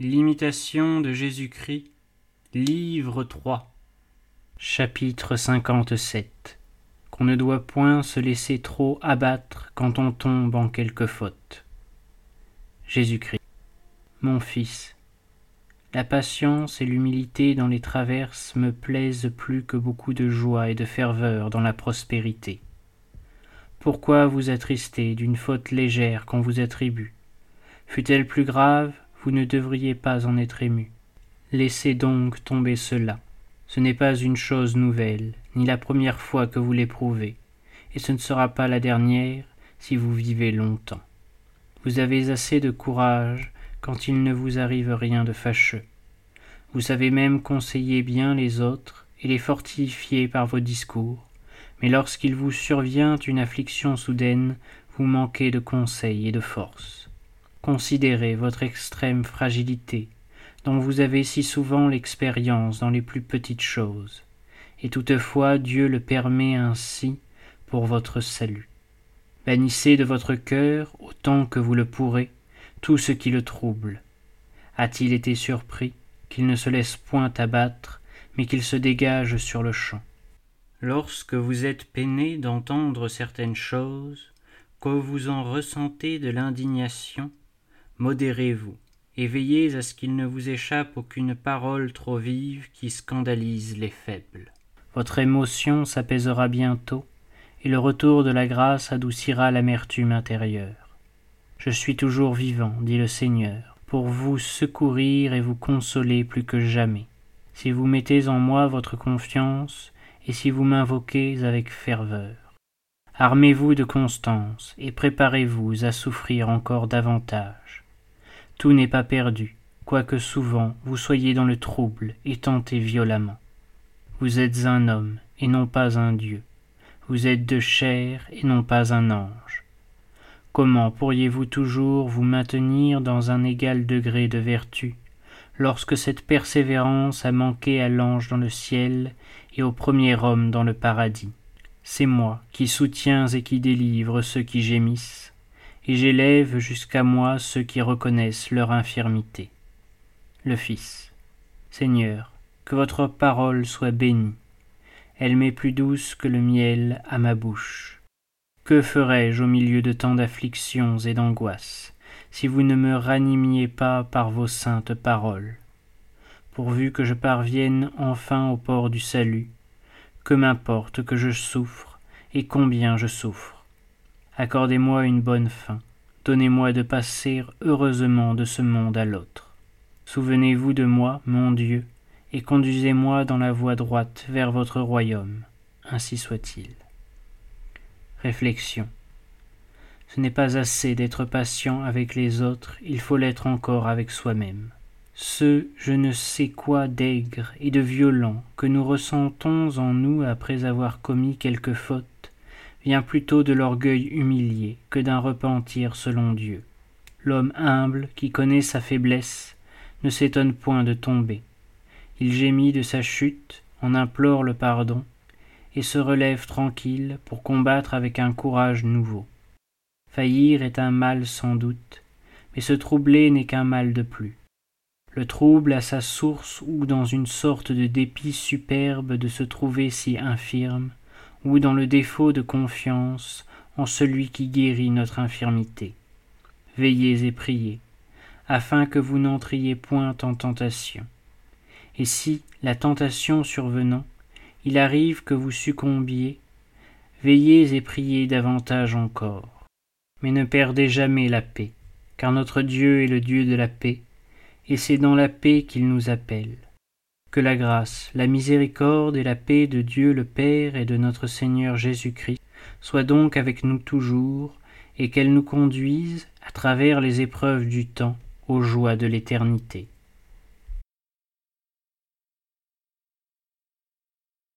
L'imitation de Jésus-Christ, livre 3, chapitre 57 Qu'on ne doit point se laisser trop abattre quand on tombe en quelque faute. Jésus-Christ, mon fils, la patience et l'humilité dans les traverses me plaisent plus que beaucoup de joie et de ferveur dans la prospérité. Pourquoi vous attrister d'une faute légère qu'on vous attribue Fût-elle plus grave, vous ne devriez pas en être ému. Laissez donc tomber cela. Ce n'est pas une chose nouvelle, ni la première fois que vous l'éprouvez, et ce ne sera pas la dernière si vous vivez longtemps. Vous avez assez de courage quand il ne vous arrive rien de fâcheux. Vous savez même conseiller bien les autres et les fortifier par vos discours, mais lorsqu'il vous survient une affliction soudaine, vous manquez de conseil et de force. Considérez votre extrême fragilité, dont vous avez si souvent l'expérience dans les plus petites choses, et toutefois Dieu le permet ainsi pour votre salut. Bannissez de votre cœur, autant que vous le pourrez, tout ce qui le trouble. A-t-il été surpris qu'il ne se laisse point abattre, mais qu'il se dégage sur le champ? Lorsque vous êtes peiné d'entendre certaines choses, que vous en ressentez de l'indignation, modérez-vous, et veillez à ce qu'il ne vous échappe aucune parole trop vive qui scandalise les faibles. Votre émotion s'apaisera bientôt, et le retour de la grâce adoucira l'amertume intérieure. Je suis toujours vivant, dit le Seigneur, pour vous secourir et vous consoler plus que jamais. Si vous mettez en moi votre confiance, et si vous m'invoquez avec ferveur. Armez-vous de constance, et préparez-vous à souffrir encore davantage. Tout n'est pas perdu, quoique souvent vous soyez dans le trouble et tenté violemment. Vous êtes un homme, et non pas un Dieu. Vous êtes de chair, et non pas un ange. Comment pourriez-vous toujours vous maintenir dans un égal degré de vertu, lorsque cette persévérance a manqué à l'ange dans le ciel et au premier homme dans le paradis? C'est moi qui soutiens et qui délivre ceux qui gémissent, et j'élève jusqu'à moi ceux qui reconnaissent leur infirmité. Le Fils. Seigneur, que votre parole soit bénie. Elle m'est plus douce que le miel à ma bouche. Que ferais-je au milieu de tant d'afflictions et d'angoisses, si vous ne me ranimiez pas par vos saintes paroles? Pourvu que je parvienne enfin au port du salut, que m'importe que je souffre et combien je souffre accordez-moi une bonne fin, donnez-moi de passer heureusement de ce monde à l'autre. Souvenez-vous de moi, mon Dieu, et conduisez-moi dans la voie droite vers votre royaume. Ainsi soit-il. Réflexion. Ce n'est pas assez d'être patient avec les autres, il faut l'être encore avec soi-même. Ce je ne sais quoi d'aigre et de violent que nous ressentons en nous après avoir commis quelque faute vient plutôt de l'orgueil humilié que d'un repentir selon Dieu. L'homme humble, qui connaît sa faiblesse, ne s'étonne point de tomber. Il gémit de sa chute, en implore le pardon, et se relève tranquille pour combattre avec un courage nouveau. Faillir est un mal sans doute, mais se troubler n'est qu'un mal de plus. Le trouble a sa source ou dans une sorte de dépit superbe de se trouver si infirme, ou dans le défaut de confiance en celui qui guérit notre infirmité. Veillez et priez, afin que vous n'entriez point en tentation. Et si, la tentation survenant, il arrive que vous succombiez, veillez et priez davantage encore. Mais ne perdez jamais la paix, car notre Dieu est le Dieu de la paix, et c'est dans la paix qu'il nous appelle. Que la grâce, la miséricorde et la paix de Dieu le Père et de notre Seigneur Jésus-Christ soient donc avec nous toujours, et qu'elle nous conduise, à travers les épreuves du temps, aux joies de l'éternité.